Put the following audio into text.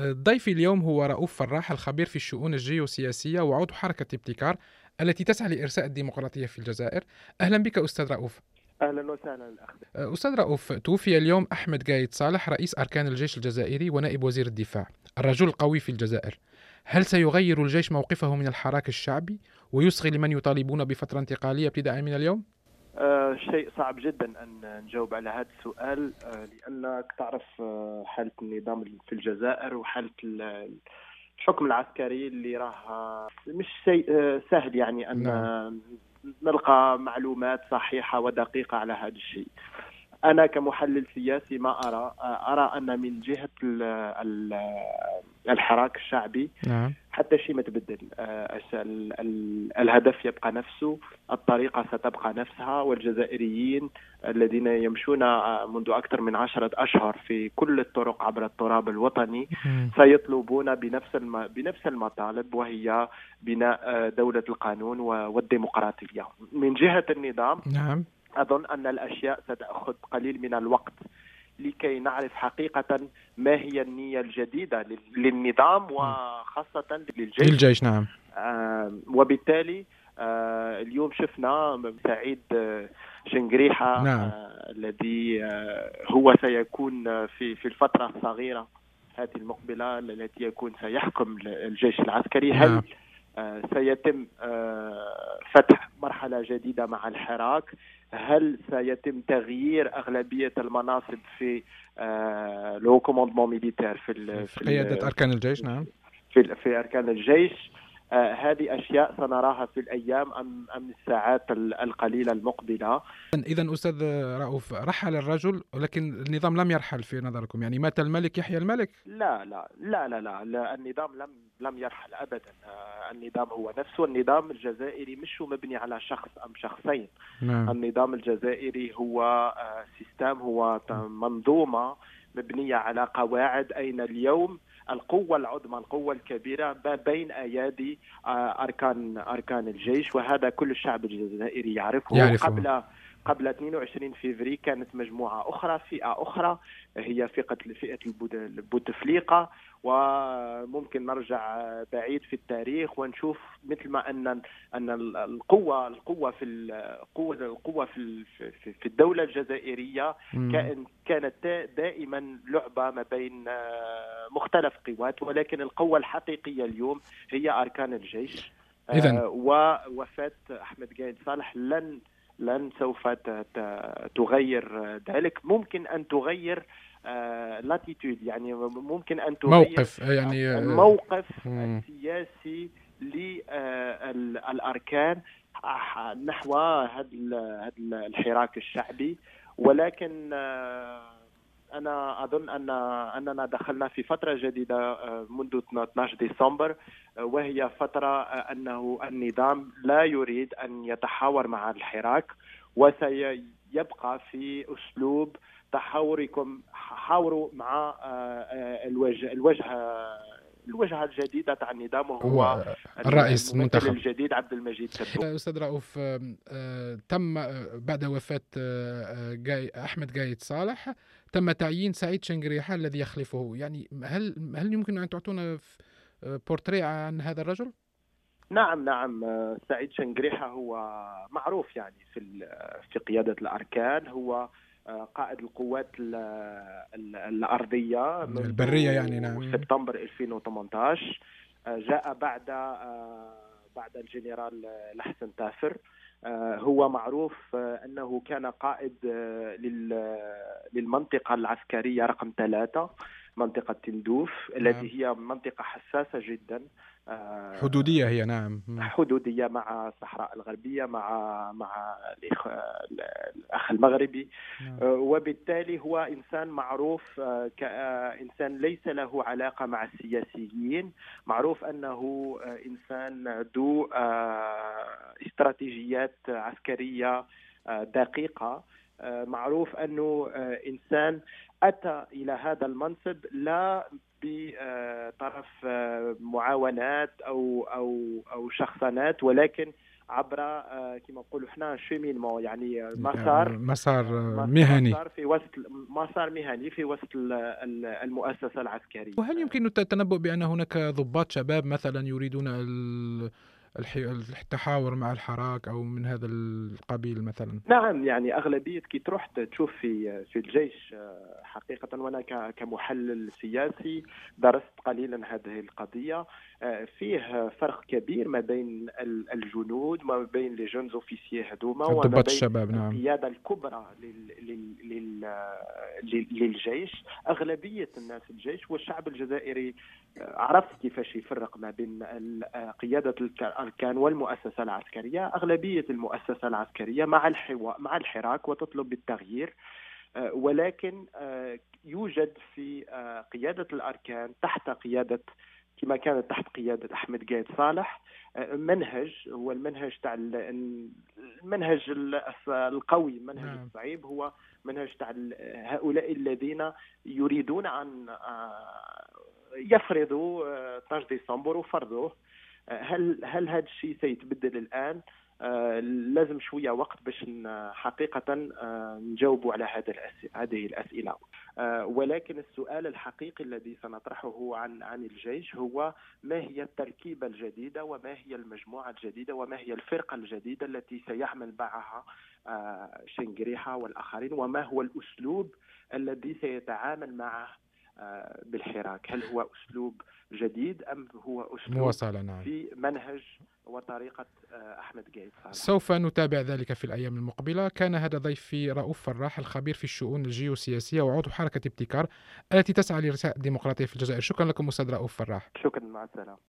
ضيفي اليوم هو رؤوف فراح الخبير في الشؤون الجيوسياسية وعضو حركة ابتكار التي تسعى لإرساء الديمقراطية في الجزائر. أهلا بك أستاذ رؤوف. أهلا وسهلا الاخ أستاذ رؤوف توفي اليوم أحمد قايد صالح رئيس أركان الجيش الجزائري ونائب وزير الدفاع الرجل القوي في الجزائر. هل سيغير الجيش موقفه من الحراك الشعبي ويصغي لمن يطالبون بفترة انتقالية ابتداء من اليوم؟ آه شيء صعب جدا أن نجاوب على هذا السؤال آه لأنك تعرف آه حالة النظام في الجزائر وحالة الحكم العسكري اللي راه مش شيء آه، سهل يعني أن نعم. نلقى معلومات صحيحة ودقيقة على هذا الشيء أنا كمحلل سياسي ما أرى أرى أن من جهة الحراك الشعبي نعم. حتى شيء ما تبدل. آه، الهدف يبقى نفسه الطريقة ستبقى نفسها والجزائريين الذين يمشون آه، منذ أكثر من عشرة أشهر في كل الطرق عبر التراب الوطني سيطلبون بنفس بنفس المطالب وهي بناء آه، دولة القانون والديمقراطية. من جهة النظام نعم. أظن أن الأشياء ستأخذ قليل من الوقت لكي نعرف حقيقة ما هي النية الجديدة للنظام وخاصة للجيش. للجيش نعم. آه وبالتالي آه اليوم شفنا سعيد آه، شنقريحة نعم. الذي هو سيكون في في الفترة الصغيرة هذه المقبلة التي يكون سيحكم الجيش العسكري. هل نعم. آه سيتم فتح مرحلة جديدة مع الحراك؟ هل سيتم تغيير أغلبية المناصب في le commandement militaire في, في قيادة أركان الجيش؟ نعم. في في أركان الجيش. آه هذه أشياء سنراها في الأيام ام أم الساعات القليلة المقبلة. اذا أستاذ رؤوف رحل الرجل ولكن النظام لم يرحل في نظركم. يعني مات الملك يحيى الملك؟ لا لا لا لا لا, لا النظام لم لم يرحل ابدا. آه النظام هو نفسه النظام الجزائري مش مبني على شخص أم شخصين. نعم. النظام الجزائري هو آه سيستم هو منظومة مبنية على قواعد. أين اليوم؟ القوة العظمى القوة الكبيرة بين أيادي آه، أركان أركان الجيش وهذا كل الشعب الجزائري يعرفه, يعرفه. قبل قبل 22 فيفري كانت مجموعة أخرى فئة أخرى هي فئة فئة البوتفليقة. وممكن نرجع بعيد في التاريخ ونشوف مثل ما أن أن القوة القوة في القوه القوة في في الدولة الجزائرية كان كانت دائما لعبة ما بين مختلف قوات. ولكن القوة الحقيقية اليوم هي أركان الجيش. إذن. ووفاة أحمد قايد صالح لن لن سوف تغير ذلك. ممكن أن تغير لاتيتود يعني ممكن أن تغير موقف يعني الموقف السياسي للاركان نحو هذا الحراك الشعبي. ولكن أنا أظن ان أننا دخلنا في فترة جديدة منذ 12 ديسمبر وهي فترة أنه النظام لا يريد أن يتحاور مع الحراك وسيبقى في أسلوب تحاوركم حاوروا مع الوجه الوجهه الوجهة الجديدة تاع النظام وهو الرئيس المنتخب. الجديد عبد المجيد تبو أستاذ رؤوف تم بعد وفاة جاي أحمد قايد صالح تم تعيين سعيد شنقريحه الذي يخلفه. يعني هل هل يمكن أن تعطونا بورتريه عن هذا الرجل؟ نعم نعم. سعيد شنقريحه هو معروف يعني في في قيادة الأركان. هو قائد القوات الأرضية البرية يعني نعم. سبتمبر 2018 جاء بعد بعد الجنرال الحسن تافر. هو معروف أنه كان قائد للمنطقة العسكرية رقم ثلاثة. منطقة تندوف التي هي منطقة حساسة جدا. حدودية هي نعم. حدودية مع الصحراء الغربية مع مع الاخ المغربي. نعم. وبالتالي هو إنسان معروف كانسان ليس له علاقة مع السياسيين. معروف أنه إنسان ذو استراتيجيات عسكرية دقيقة. معروف أنه إنسان أتى إلى هذا المنصب لا بطرف معاونات أو أو أو شخصنات ولكن عبر كما نقولوا إحنا شيمينمون يعني مسار مسار مهني. مسار في وسط مسار مهني في وسط المؤسسة العسكرية. وهل يمكن التنبؤ بأن هناك ضباط شباب مثلا يريدون التحاور مع الحراك أو من هذا القبيل مثلا؟ نعم يعني أغلبية كي تروح تشوف في في الجيش آه، حقيقة وأنا كمحلل سياسي درست قليلا هذه القضية. آه، فيه فرق كبير ما بين الجنود وما بين لي جونز أوفيسيي هذوما وما بين الشباب نعم. القيادة الكبرى للجيش. أغلبية الناس الجيش والشعب الجزائري آه، عرف كيفاش يفرق ما بين قيادة الأركان والمؤسسة العسكرية أغلبية المؤسسة العسكرية مع الحوار مع الحراك وتطلب بالتغيير آه، ولكن يوجد في قيادة الأركان تحت قيادة كما كانت تحت قيادة أحمد قايد صالح آه، منهج هو المنهج تاع المنهج القوي المنهج نعم. الصعيب هو منهج تاع هؤلاء الذين يريدون أن آه، يفرضوا 12 آه، ديسمبر وفرضوه هل هل هذا الشيء سيتبدل الآن؟ آه، لازم شوية وقت باش حقيقة آه، نجاوبوا على هذا هذه الأسئلة آه، ولكن السؤال الحقيقي الذي سنطرحه عن عن الجيش هو ما هي التركيبة الجديدة وما هي المجموعة الجديدة وما هي الفرقة الجديدة التي سيعمل معها شنقريحه والآخرين وما هو الأسلوب الذي سيتعامل معه بالحراك. هل هو أسلوب جديد أم هو أسلوب مواصلة نعم. في منهج وطريقة آه، أحمد قايد صالح؟ سوف نتابع ذلك في الأيام المقبلة. كان هذا ضيفي رؤوف فراح الخبير في الشؤون الجيوسياسية وعضو حركة ابتكار التي تسعى لرساء الديمقراطية في الجزائر. شكرا لكم أستاذ رؤوف فراح. شكرا مع السلامة.